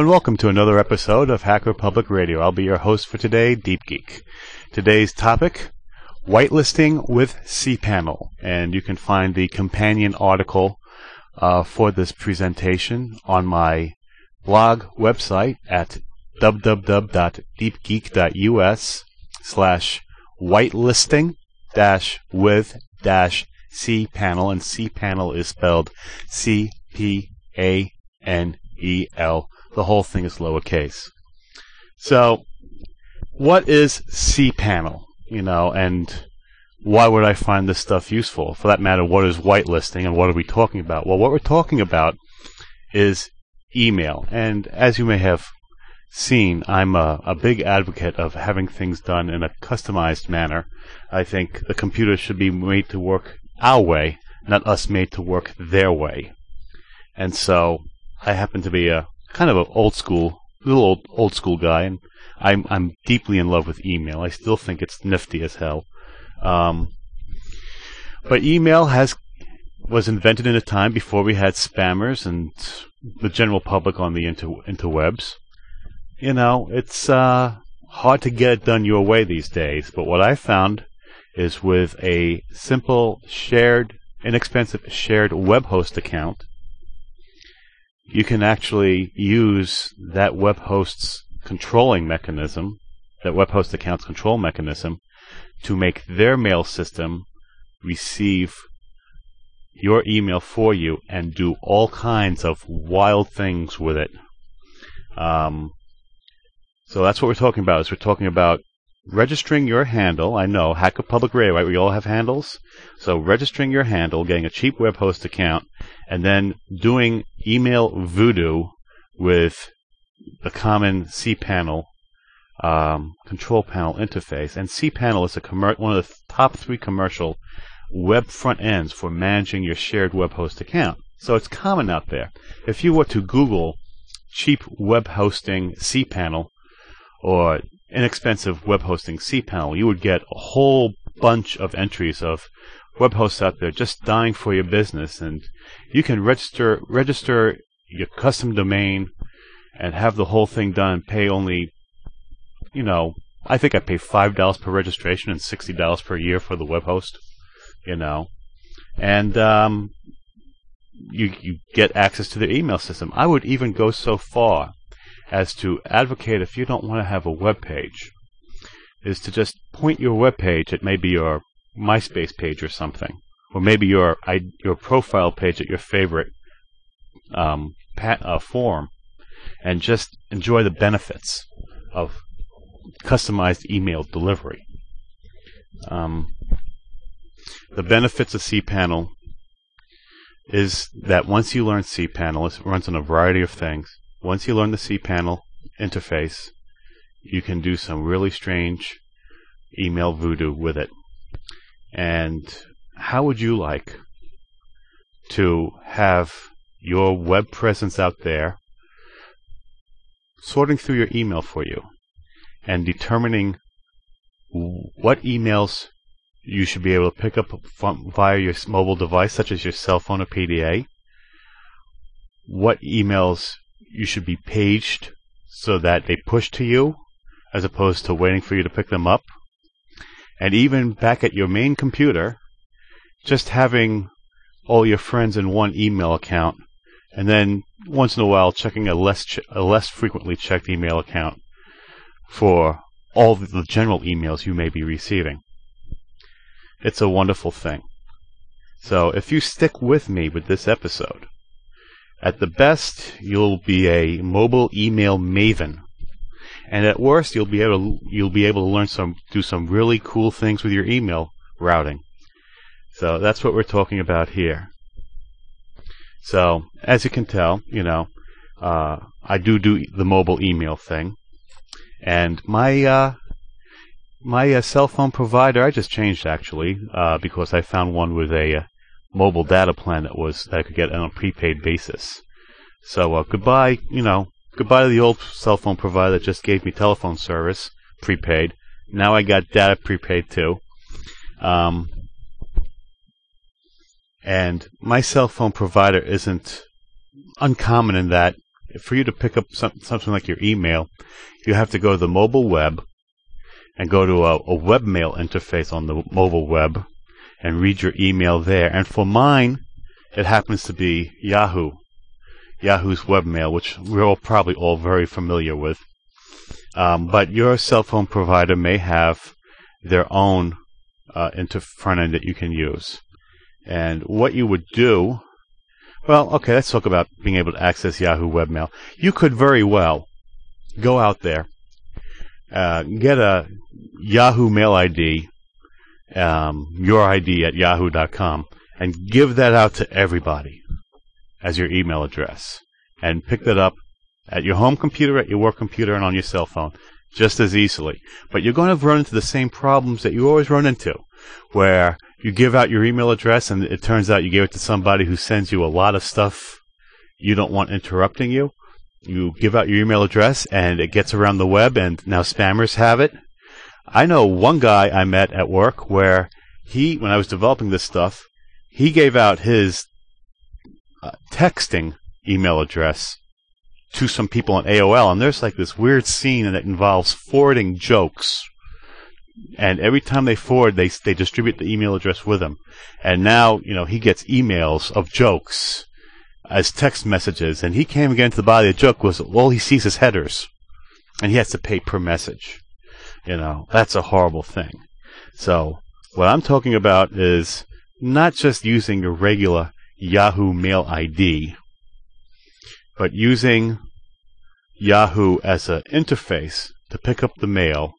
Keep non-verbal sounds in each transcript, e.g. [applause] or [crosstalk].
And welcome to another episode of Hacker Public Radio. I'll be your host for today, Deep Geek. Today's topic, whitelisting with cPanel. And you can find the companion article uh, for this presentation on my blog website at www.deepgeek.us slash whitelisting dash with dash cPanel. And cPanel is spelled C-P-A-N-E-L. The whole thing is lowercase. So, what is cPanel? You know, and why would I find this stuff useful? For that matter, what is whitelisting and what are we talking about? Well, what we're talking about is email. And as you may have seen, I'm a, a big advocate of having things done in a customized manner. I think the computer should be made to work our way, not us made to work their way. And so I happen to be a kind of an old school, little old, old school guy, and I'm I'm deeply in love with email. I still think it's nifty as hell. Um, but email has was invented in a time before we had spammers and the general public on the inter interwebs. You know, it's uh, hard to get it done your way these days. But what I found is with a simple shared, inexpensive shared web host account, you can actually use that web host's controlling mechanism, that web host account's control mechanism, to make their mail system receive your email for you and do all kinds of wild things with it. Um, so that's what we're talking about. Is we're talking about registering your handle. I know Hacker Public Radio, right? We all have handles. So registering your handle, getting a cheap web host account, and then doing email voodoo with the common cPanel um, control panel interface. And cPanel is a commer- one of the top three commercial web front ends for managing your shared web host account. So it's common out there. If you were to Google cheap web hosting cPanel or inexpensive web hosting cPanel, you would get a whole bunch of entries of web hosts out there just dying for your business and you can register register your custom domain and have the whole thing done pay only you know, I think I pay five dollars per registration and sixty dollars per year for the web host. You know, and um, you you get access to their email system. I would even go so far as to advocate if you don't want to have a web page, is to just point your web page at maybe your MySpace page or something, or maybe your your profile page at your favorite um, pat, uh, forum, and just enjoy the benefits of customized email delivery. Um, the benefits of cPanel is that once you learn cPanel, it runs on a variety of things. Once you learn the cPanel interface, you can do some really strange email voodoo with it. And how would you like to have your web presence out there sorting through your email for you? and determining what emails you should be able to pick up from, via your mobile device, such as your cell phone or PDA, what emails you should be paged so that they push to you as opposed to waiting for you to pick them up. And even back at your main computer, just having all your friends in one email account and then once in a while checking a less a less frequently checked email account for all the general emails you may be receiving. It's a wonderful thing. So if you stick with me with this episode, at the best, you'll be a mobile email maven. And at worst, you'll be able to, you'll be able to learn some, do some really cool things with your email routing. So that's what we're talking about here. So as you can tell, you know, uh, I do do the mobile email thing. And my uh, my uh, cell phone provider, I just changed actually uh, because I found one with a uh, mobile data plan that was that I could get on a prepaid basis. So uh, goodbye, you know, goodbye to the old cell phone provider that just gave me telephone service prepaid. Now I got data prepaid too. Um, and my cell phone provider isn't uncommon in that for you to pick up some, something like your email, you have to go to the mobile web and go to a, a webmail interface on the mobile web and read your email there. And for mine, it happens to be Yahoo, Yahoo's webmail, which we're all probably all very familiar with. Um, but your cell phone provider may have their own uh, into front end that you can use. And what you would do, well, okay, let's talk about being able to access Yahoo webmail. You could very well go out there, uh, get a Yahoo mail ID, um, your ID at yahoo.com, and give that out to everybody as your email address. And pick that up at your home computer, at your work computer, and on your cell phone just as easily. But you're going to run into the same problems that you always run into, where you give out your email address and it turns out you gave it to somebody who sends you a lot of stuff you don't want interrupting you. You give out your email address and it gets around the web and now spammers have it. I know one guy I met at work where he, when I was developing this stuff, he gave out his uh, texting email address to some people on AOL, and there's like this weird scene that involves forwarding jokes. And every time they forward, they they distribute the email address with them. And now, you know, he gets emails of jokes as text messages. And he came again to the body of the joke was all he sees is headers, and he has to pay per message. You know, that's a horrible thing. So what I'm talking about is not just using a regular Yahoo Mail ID but using Yahoo as an interface to pick up the mail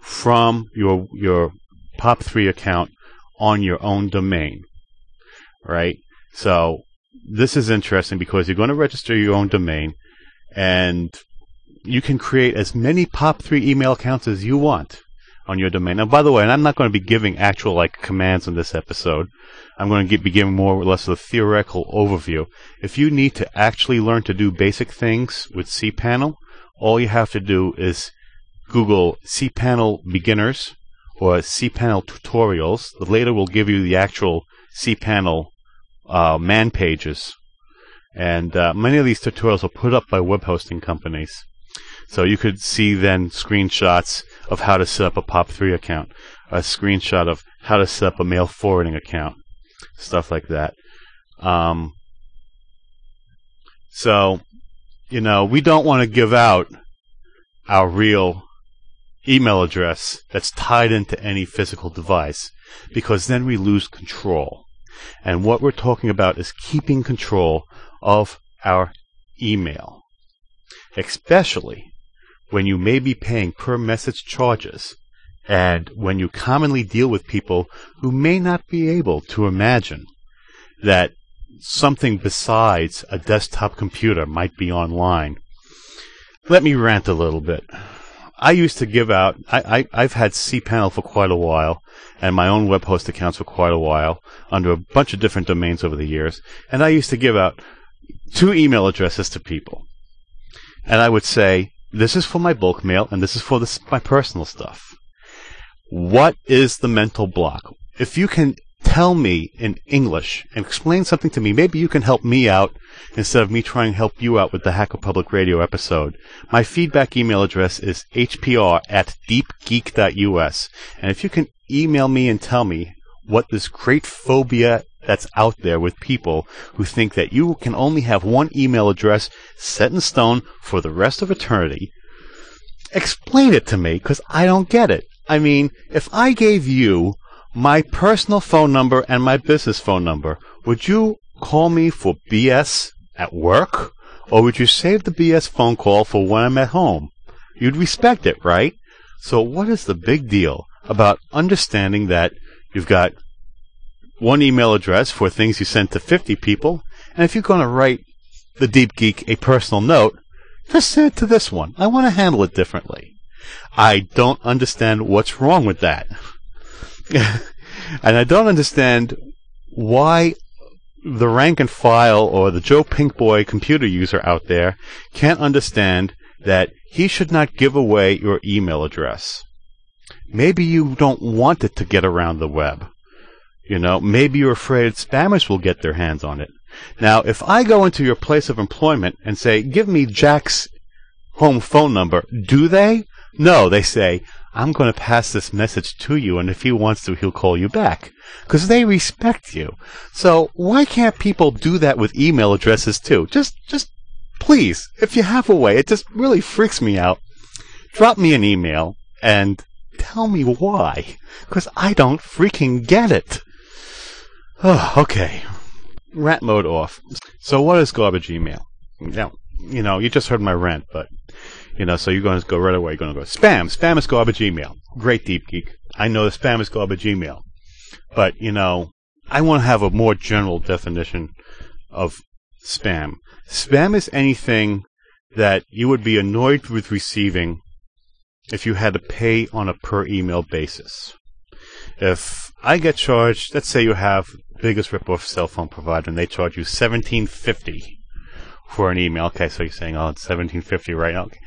from your your POP3 account on your own domain. Right? So this is interesting because you're going to register your own domain and you can create as many POP3 email accounts as you want on your domain. Now, by the way, and I'm not going to be giving actual like commands in this episode. I'm going to be giving more or less of a theoretical overview. If you need to actually learn to do basic things with cPanel, all you have to do is Google cPanel beginners or cPanel tutorials. Later will give you the actual cPanel uh, man pages. And uh, many of these tutorials are put up by web hosting companies. So you could see then screenshots of how to set up a POP3 account, a screenshot of how to set up a mail forwarding account, stuff like that. Um, so, you know, we don't want to give out our real email address that's tied into any physical device because then we lose control. And what we're talking about is keeping control of our email, especially when you may be paying per message charges and when you commonly deal with people who may not be able to imagine that something besides a desktop computer might be online. Let me rant a little bit. I used to give out, I, I, have had cPanel for quite a while and my own web host accounts for quite a while under a bunch of different domains over the years. And I used to give out two email addresses to people. And I would say, this is for my bulk mail and this is for this, my personal stuff. What is the mental block? If you can tell me in English and explain something to me, maybe you can help me out instead of me trying to help you out with the Hacker Public Radio episode. My feedback email address is hpr at deepgeek.us. And if you can email me and tell me what this great phobia that's out there with people who think that you can only have one email address set in stone for the rest of eternity. Explain it to me, because I don't get it. I mean, if I gave you my personal phone number and my business phone number, would you call me for BS at work? Or would you save the BS phone call for when I'm at home? You'd respect it, right? So what is the big deal about understanding that you've got one email address for things you send to 50 people. And if you're going to write the Deep Geek a personal note, just send it to this one. I want to handle it differently. I don't understand what's wrong with that. [laughs] and I don't understand why the rank and file or the Joe Pinkboy computer user out there can't understand that he should not give away your email address. Maybe you don't want it to get around the web. You know, maybe you're afraid spammers will get their hands on it. Now, if I go into your place of employment and say, give me Jack's home phone number, do they? No, they say, I'm going to pass this message to you, and if he wants to, he'll call you back. Because they respect you. So, why can't people do that with email addresses too? Just, just, please, if you have a way, it just really freaks me out. Drop me an email and tell me why. Because I don't freaking get it. Oh, okay. Rant mode off. So what is garbage email? Now, you know, you just heard my rant, but, you know, so you're going to go right away. You're going to go, spam. Spam is garbage email. Great, Deep Geek. I know the spam is garbage email. But, you know, I want to have a more general definition of spam. Spam is anything that you would be annoyed with receiving if you had to pay on a per email basis. If I get charged, let's say you have biggest rip-off cell phone provider and they charge you 1750 for an email. Okay, so you're saying, oh, it's 1750 right now. Okay.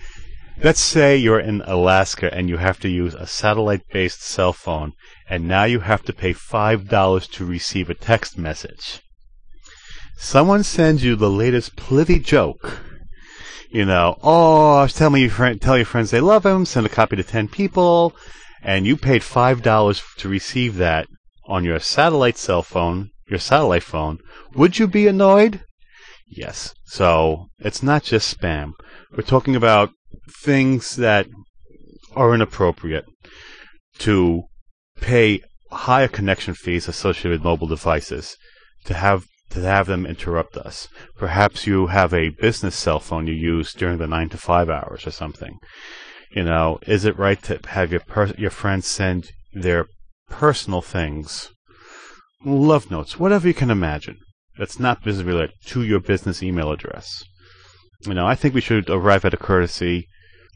Let's say you're in Alaska and you have to use a satellite-based cell phone and now you have to pay $5 to receive a text message. Someone sends you the latest plithy joke. You know, oh, tell me your friend, tell your friends they love him, send a copy to 10 people, and you paid $5 to receive that on your satellite cell phone, your satellite phone, would you be annoyed? Yes. So it's not just spam. We're talking about things that are inappropriate to pay higher connection fees associated with mobile devices to have to have them interrupt us. Perhaps you have a business cell phone you use during the nine to five hours or something. You know, is it right to have your per- your friends send their personal things, love notes, whatever you can imagine, that's not business related to your business email address? You know, I think we should arrive at a courtesy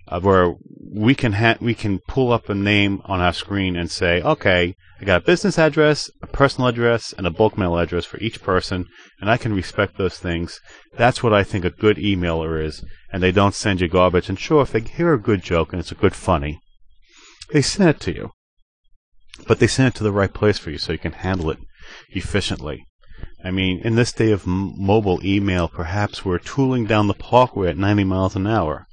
uh, where we can ha- we can pull up a name on our screen and say, okay, I got a business address, a personal address, and a bulk mail address for each person, and I can respect those things. That's what I think a good emailer is, and they don't send you garbage. And sure, if they hear a good joke and it's a good funny, they send it to you. But they send it to the right place for you so you can handle it efficiently. I mean, in this day of m- mobile email, perhaps we're tooling down the parkway at 90 miles an hour.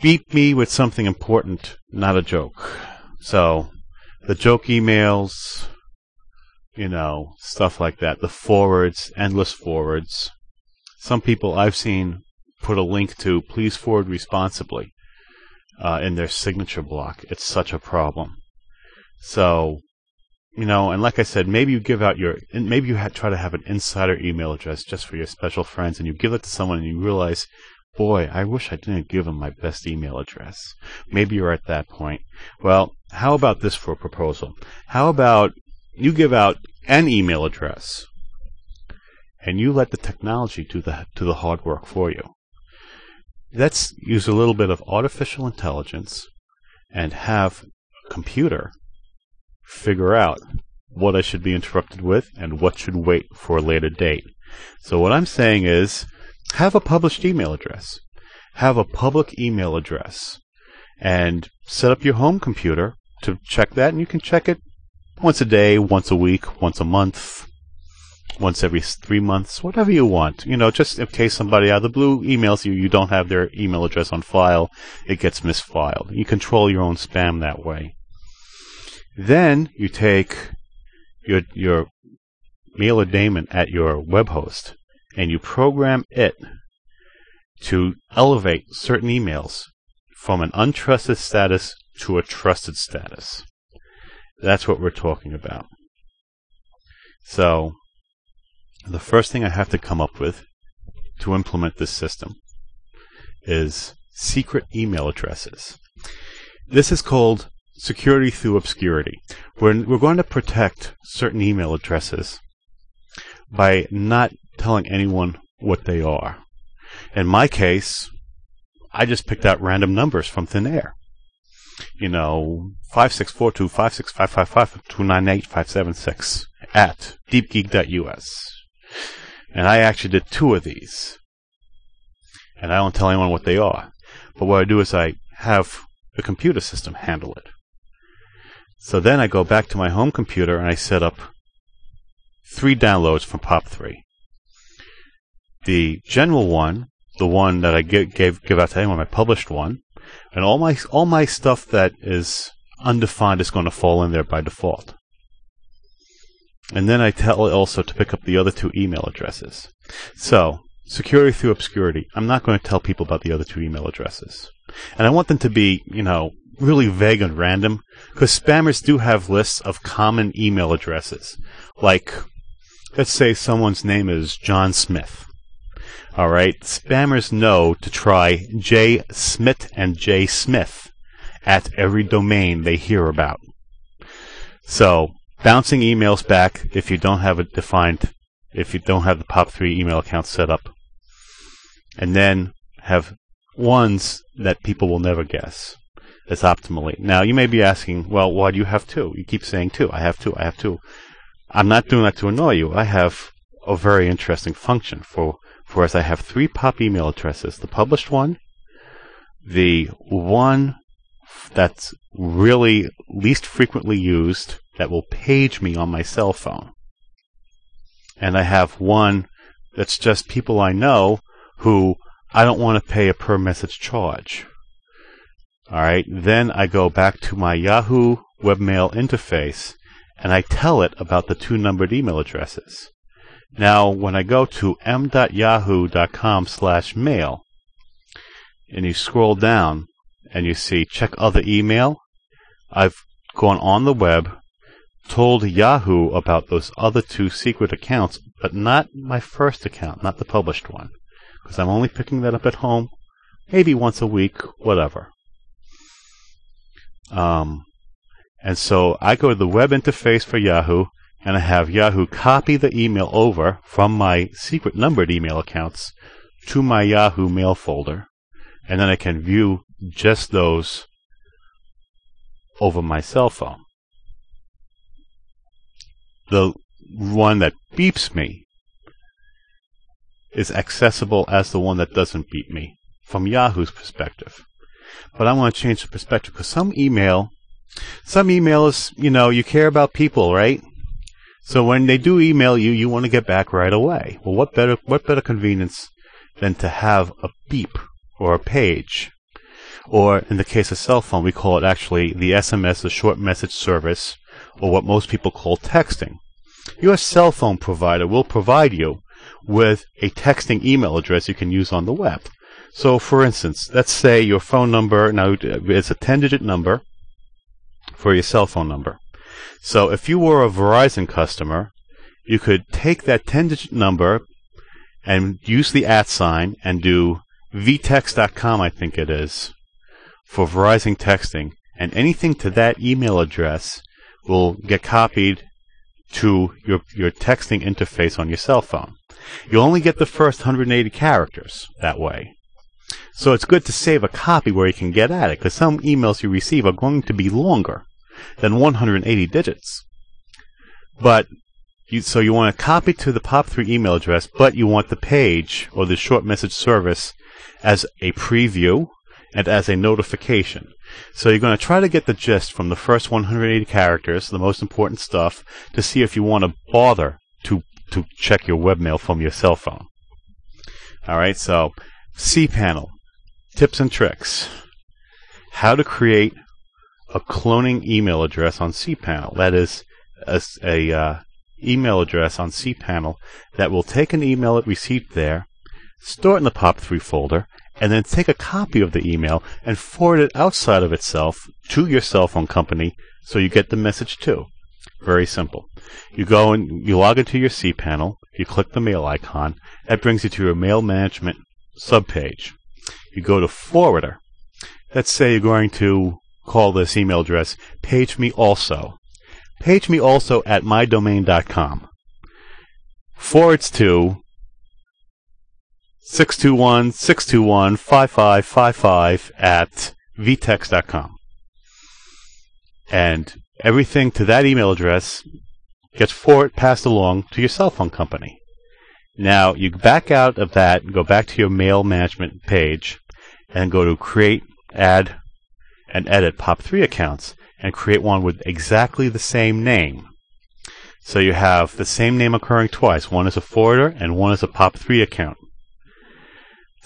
Beat me with something important, not a joke. So, the joke emails, you know, stuff like that. The forwards, endless forwards. Some people I've seen put a link to please forward responsibly uh, in their signature block. It's such a problem. So, you know, and like I said, maybe you give out your, maybe you try to have an insider email address just for your special friends, and you give it to someone, and you realize boy, I wish I didn't give them my best email address. Maybe you're at that point. Well, how about this for a proposal? How about you give out an email address and you let the technology do the, do the hard work for you? Let's use a little bit of artificial intelligence and have a computer figure out what I should be interrupted with and what should wait for a later date. So what I'm saying is, have a published email address. Have a public email address and set up your home computer to check that, and you can check it once a day, once a week, once a month, once every three months, whatever you want. You know, just in case somebody out of the blue emails you, you don't have their email address on file, it gets misfiled. You control your own spam that way. Then you take your your mailer daemon at your web host and you program it to elevate certain emails from an untrusted status to a trusted status. That's what we're talking about. So, the first thing I have to come up with to implement this system is secret email addresses. This is called security through obscurity. We're, we're going to protect certain email addresses by not telling anyone what they are. In my case, I just picked out random numbers from thin air. You know, 5642 56555 at deepgeek.us. And I actually did two of these. And I don't tell anyone what they are. But what I do is I have the computer system handle it. So then I go back to my home computer and I set up three downloads from POP3. The general one, the one that I give, gave, give out to anyone, my published one, and all my all my stuff that is undefined is going to fall in there by default. And then I tell it also to pick up the other two email addresses. So, security through obscurity. I'm not going to tell people about the other two email addresses. And I want them to be, you know, really vague and random because spammers do have lists of common email addresses. Like, let's say someone's name is John Smith. All right, spammers know to try J Smith and J Smith at every domain they hear about. So, bouncing emails back if you don't have it defined, if you don't have the POP3 email account set up, and then have ones that people will never guess as optimally. Now, you may be asking, well, why do you have two? You keep saying two. I have two. I have two. I'm not doing that to annoy you. I have a very interesting function for, for us. I have three pop email addresses. The published one, the one that's really least frequently used that will page me on my cell phone. And I have one that's just people I know who I don't want to pay a per message charge. All right. Then I go back to my Yahoo webmail interface and I tell it about the two numbered email addresses. Now, when I go to m.yahoo.com slash mail and you scroll down and you see check other email, I've gone on the web, told Yahoo about those other two secret accounts, but not my first account, not the published one, because I'm only picking that up at home, maybe once a week, whatever. Um, and so I go to the web interface for Yahoo, and I have Yahoo copy the email over from my secret numbered email accounts to my Yahoo mail folder, and then I can view just those over my cell phone. The one that beeps me is accessible as the one that doesn't beep me from Yahoo's perspective. But I want to change the perspective because some email, some email is, you know, you care about people, right? So when they do email you, you want to get back right away. Well, what better, what better convenience than to have a beep or a page or in the case of cell phone, we call it actually the SMS, the short message service, or what most people call texting. Your cell phone provider will provide you with a texting email address you can use on the web. So, for instance, let's say your phone number, now it's a 10 digit number for your cell phone number. So, if you were a Verizon customer, you could take that 10 digit number and use the at sign and do vtext.com, I think it is, for Verizon texting, and anything to that email address will get copied to your, your texting interface on your cell phone. You'll only get the first 180 characters that way. So it's good to save a copy where you can get at it, because some emails you receive are going to be longer than 180 digits. But you, so you want to copy to the POP3 email address, but you want the page or the short message service as a preview and as a notification. So you're going to try to get the gist from the first 180 characters, the most important stuff, to see if you want to bother to to check your webmail from your cell phone. All right, so cPanel tips and tricks. How to create a cloning email address on cPanel. That is a, a uh, email address on cPanel that will take an email it received there, store it in the POP3 folder, and then take a copy of the email and forward it outside of itself to your cell phone company so you get the message too. Very simple. You go and you log into your cPanel, you click the mail icon, that brings you to your mail management subpage. You go to forwarder. Let's say you're going to call this email address page me also. Page me also at mydomain.com. Forwards to 621 621 5555 at vtext.com. And everything to that email address gets forward passed along to your cell phone company. Now you back out of that and go back to your mail management page and go to create, add, and edit POP3 accounts and create one with exactly the same name. So you have the same name occurring twice. One is a forwarder and one is a POP3 account.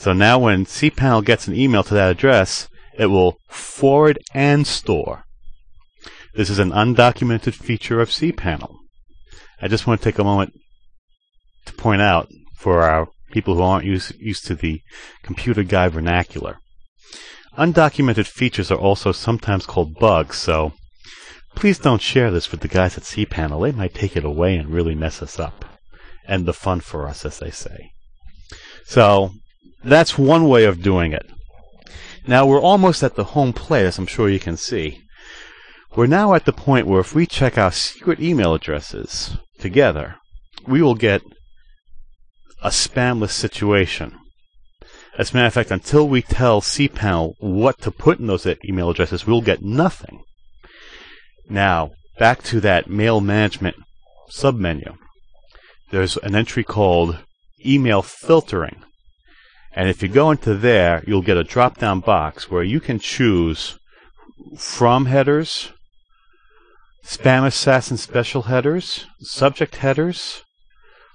So now when cPanel gets an email to that address, it will forward and store. This is an undocumented feature of cPanel. I just want to take a moment to point out for our people who aren't used, used to the computer guy vernacular. Undocumented features are also sometimes called bugs, so please don't share this with the guys at cPanel. They might take it away and really mess us up. And the fun for us, as they say. So, that's one way of doing it. Now we're almost at the home plate, as I'm sure you can see. We're now at the point where if we check our secret email addresses together, we will get a spamless situation. As a matter of fact, until we tell cPanel what to put in those email addresses, we'll get nothing. Now, back to that mail management submenu. There's an entry called email filtering. And if you go into there, you'll get a drop down box where you can choose from headers, SpamAssassin special headers, subject headers,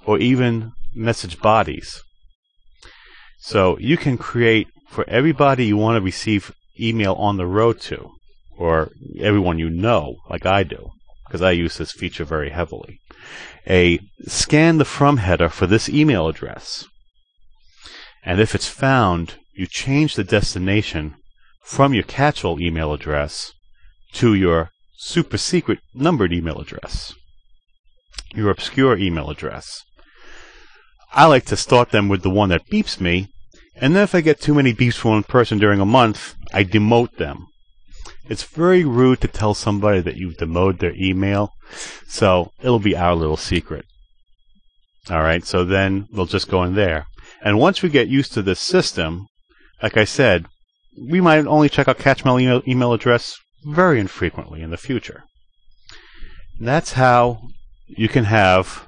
or even message bodies. So you can create for everybody you want to receive email on the road to, or everyone you know, like I do, because I use this feature very heavily. A scan the from header for this email address. And if it's found, you change the destination from your catch-all email address to your super secret numbered email address, your obscure email address. I like to start them with the one that beeps me, and then if I get too many beeps from one person during a month, I demote them. It's very rude to tell somebody that you've demoted their email, so it'll be our little secret. Alright, so then we'll just go in there. And once we get used to this system, like I said, we might only check our Catchmail email, email address very infrequently in the future. That's how you can have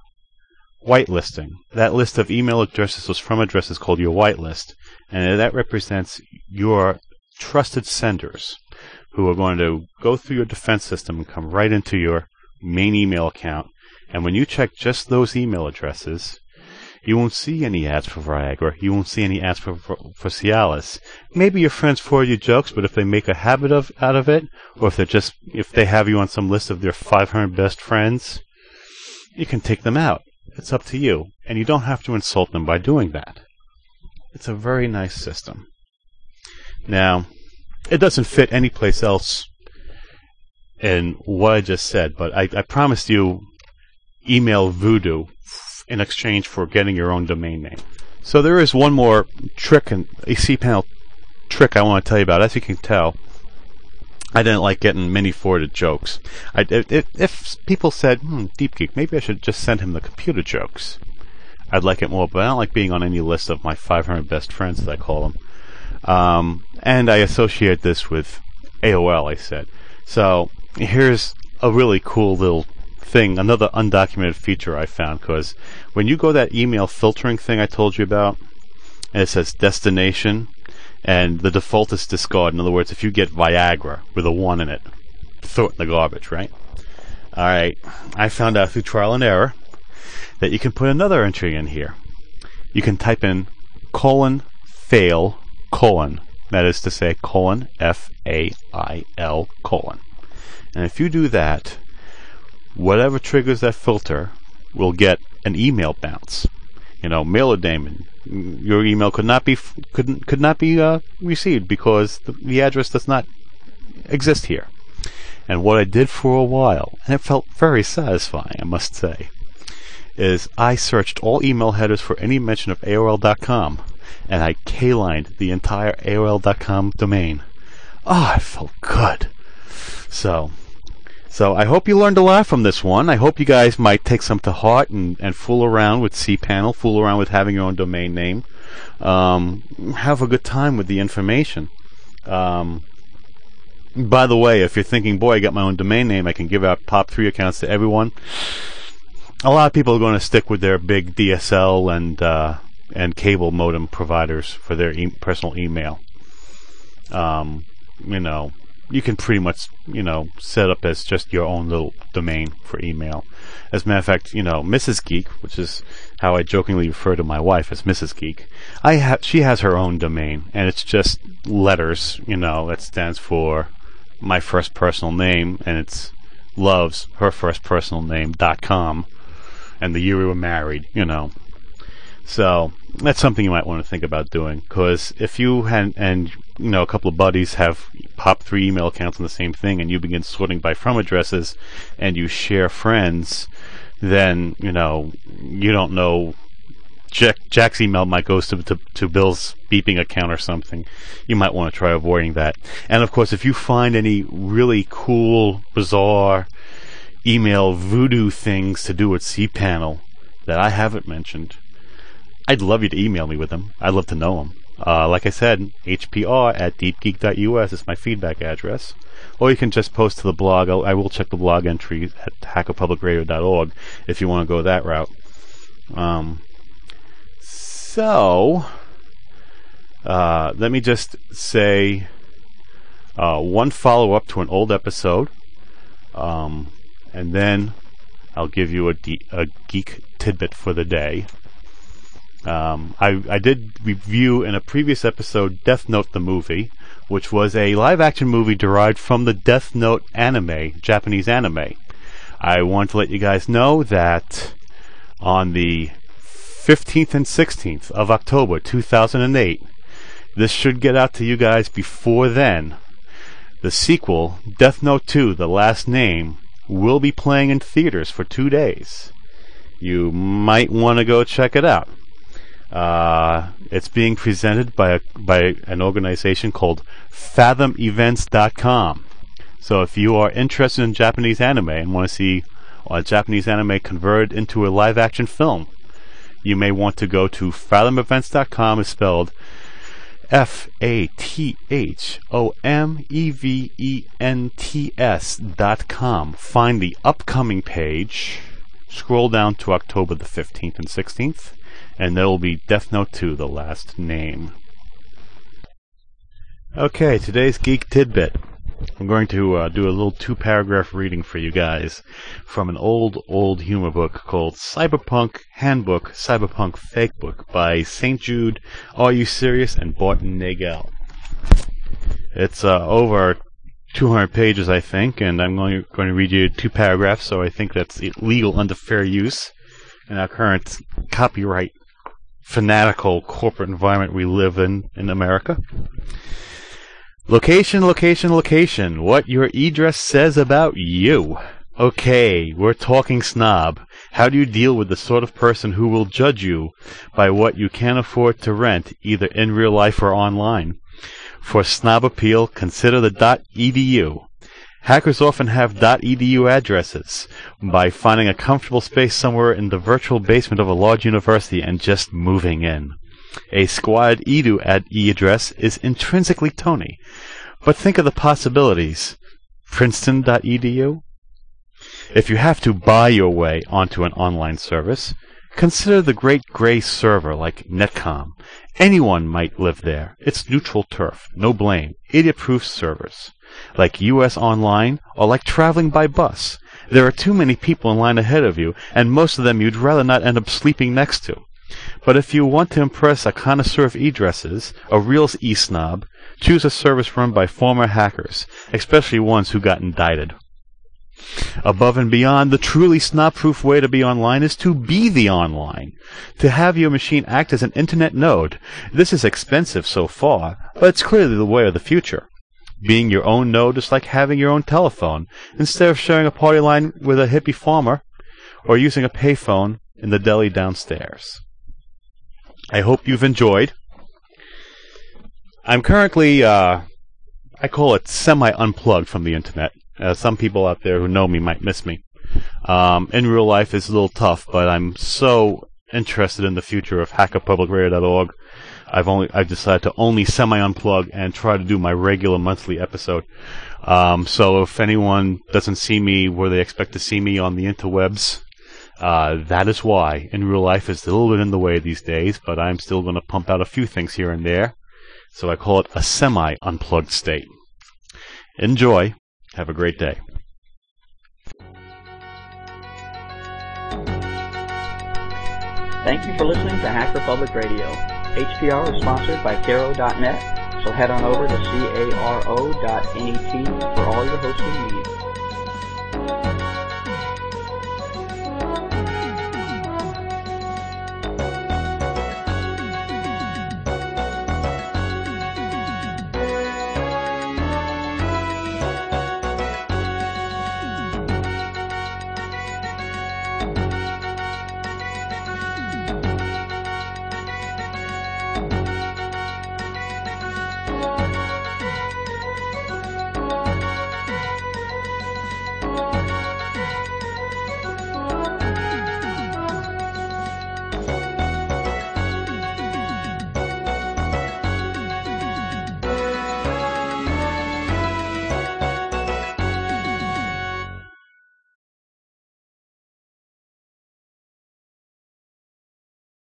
whitelisting. That list of email addresses, those from addresses called your whitelist, and that represents your trusted senders who are going to go through your defense system and come right into your main email account. And when you check just those email addresses, you won't see any ads for Viagra. You won't see any ads for, for, for Cialis. Maybe your friends forward you jokes, but if they make a habit of out of it, or if they're just if they have you on some list of their 500 best friends, you can take them out. It's up to you, and you don't have to insult them by doing that. It's a very nice system. Now, it doesn't fit any place else in what I just said, but I, I promised you email voodoo in exchange for getting your own domain name. So there is one more trick and a cPanel trick I want to tell you about. As you can tell, I didn't like getting many forwarded jokes. I, if, if people said, hmm, Deep Geek, maybe I should just send him the computer jokes, I'd like it more, but I don't like being on any list of my 500 best friends, as I call them. Um, and I associate this with AOL, I said. So here's a really cool little thing, another undocumented feature I found, because when you go that email filtering thing I told you about, and it says destination, and the default is discard. In other words, if you get Viagra with a one in it, throw it in the garbage, right? All right. I found out through trial and error that you can put another entry in here. You can type in colon fail colon. That is to say colon F A I L colon. And if you do that, whatever triggers that filter will get an email bounce. You know, mailer daemon, your email could not be could could not be uh, received because the, the address does not exist here. And what I did for a while, and it felt very satisfying, I must say, is I searched all email headers for any mention of AOL.com, and I K-lined the entire AOL.com domain. Ah, oh, it felt good. So, so I hope you learned a lot from this one. I hope you guys might take some to heart and, and fool around with cPanel, fool around with having your own domain name. Um, have a good time with the information. Um, by the way, if you're thinking, boy, I got my own domain name, I can give out POP3 accounts to everyone. A lot of people are going to stick with their big DSL and uh, and cable modem providers for their e- personal email. Um, you know, you can pretty much, you know, set up as just your own little domain for email. As a matter of fact, you know, Mrs. Geek, which is how I jokingly refer to my wife as Mrs. Geek, I have she has her own domain, and it's just letters, you know, that stands for my first personal name, and it's loves her first personal name dot com, and the year we were married, you know. So that's something you might want to think about doing, because if you and and you know a couple of buddies have pop three email accounts on the same thing, and you begin sorting by from addresses, and you share friends, then you know you don't know. Jack, Jack's email might go to, to to Bill's beeping account or something. You might want to try avoiding that. And of course, if you find any really cool, bizarre email voodoo things to do with cPanel that I haven't mentioned, I'd love you to email me with them. I'd love to know them. Uh, like I said, hpr at deepgeek.us is my feedback address. Or you can just post to the blog. I'll, I will check the blog entry at hackerpublicradio.org if you want to go that route. Um, so, uh, let me just say uh, one follow up to an old episode. Um, and then I'll give you a, de- a geek tidbit for the day. Um, I, I did review in a previous episode Death Note the movie, which was a live action movie derived from the Death Note anime, Japanese anime. I want to let you guys know that on the 15th and 16th of October 2008, this should get out to you guys before then. The sequel, Death Note 2 The Last Name, will be playing in theaters for two days. You might want to go check it out. Uh, it's being presented by a, by an organization called FathomEvents.com. So if you are interested in Japanese anime and want to see a Japanese anime converted into a live action film, you may want to go to FathomEvents.com. It's spelled F A T H O M E V E N T S dot com. Find the upcoming page. Scroll down to October the 15th and 16th and there will be Death Note 2, the last name. Okay, today's Geek Tidbit. I'm going to uh, do a little two paragraph reading for you guys from an old, old humor book called Cyberpunk Handbook, Cyberpunk Fake Book by St. Jude, R.U. Sirius? and Barton Nagel. It's uh, over 200 pages, I think, and I'm going, going to read you two paragraphs, so I think that's legal under fair use in our current copyright fanatical corporate environment we live in in America. Location, location, location. What your e address says about you. Okay, we're talking snob. How do you deal with the sort of person who will judge you by what you can afford to rent, either in real life or online? For snob appeal, consider the .edu. Hackers often have .edu addresses by finding a comfortable space somewhere in the virtual basement of a large university and just moving in. A squad edu at e address is intrinsically Tony, but think of the possibilities. Princeton.edu? If you have to buy your way onto an online service, consider the great gray server like Netcom. Anyone might live there. It's neutral turf, no blame, idiot-proof servers like US Online, or like traveling by bus. There are too many people in line ahead of you, and most of them you'd rather not end up sleeping next to. But if you want to impress a connoisseur of e-dresses, a real e-snob, choose a service run by former hackers, especially ones who got indicted. Above and beyond, the truly snob-proof way to be online is to be the online. To have your machine act as an internet node. This is expensive so far, but it's clearly the way of the future being your own node is like having your own telephone instead of sharing a party line with a hippie farmer or using a payphone in the deli downstairs. I hope you've enjoyed. I'm currently, uh, I call it semi unplugged from the internet. Uh, some people out there who know me might miss me. Um, in real life, it's a little tough, but I'm so interested in the future of hackerpublicradio.org I've only I've decided to only semi unplug and try to do my regular monthly episode. Um, so if anyone doesn't see me where they expect to see me on the interwebs, uh, that is why. In real life, it's a little bit in the way these days, but I'm still going to pump out a few things here and there. So I call it a semi unplugged state. Enjoy. Have a great day. Thank you for listening to Hacker Public Radio. HPR is sponsored by Caro.net, so head on over to caro.net for all your hosting needs.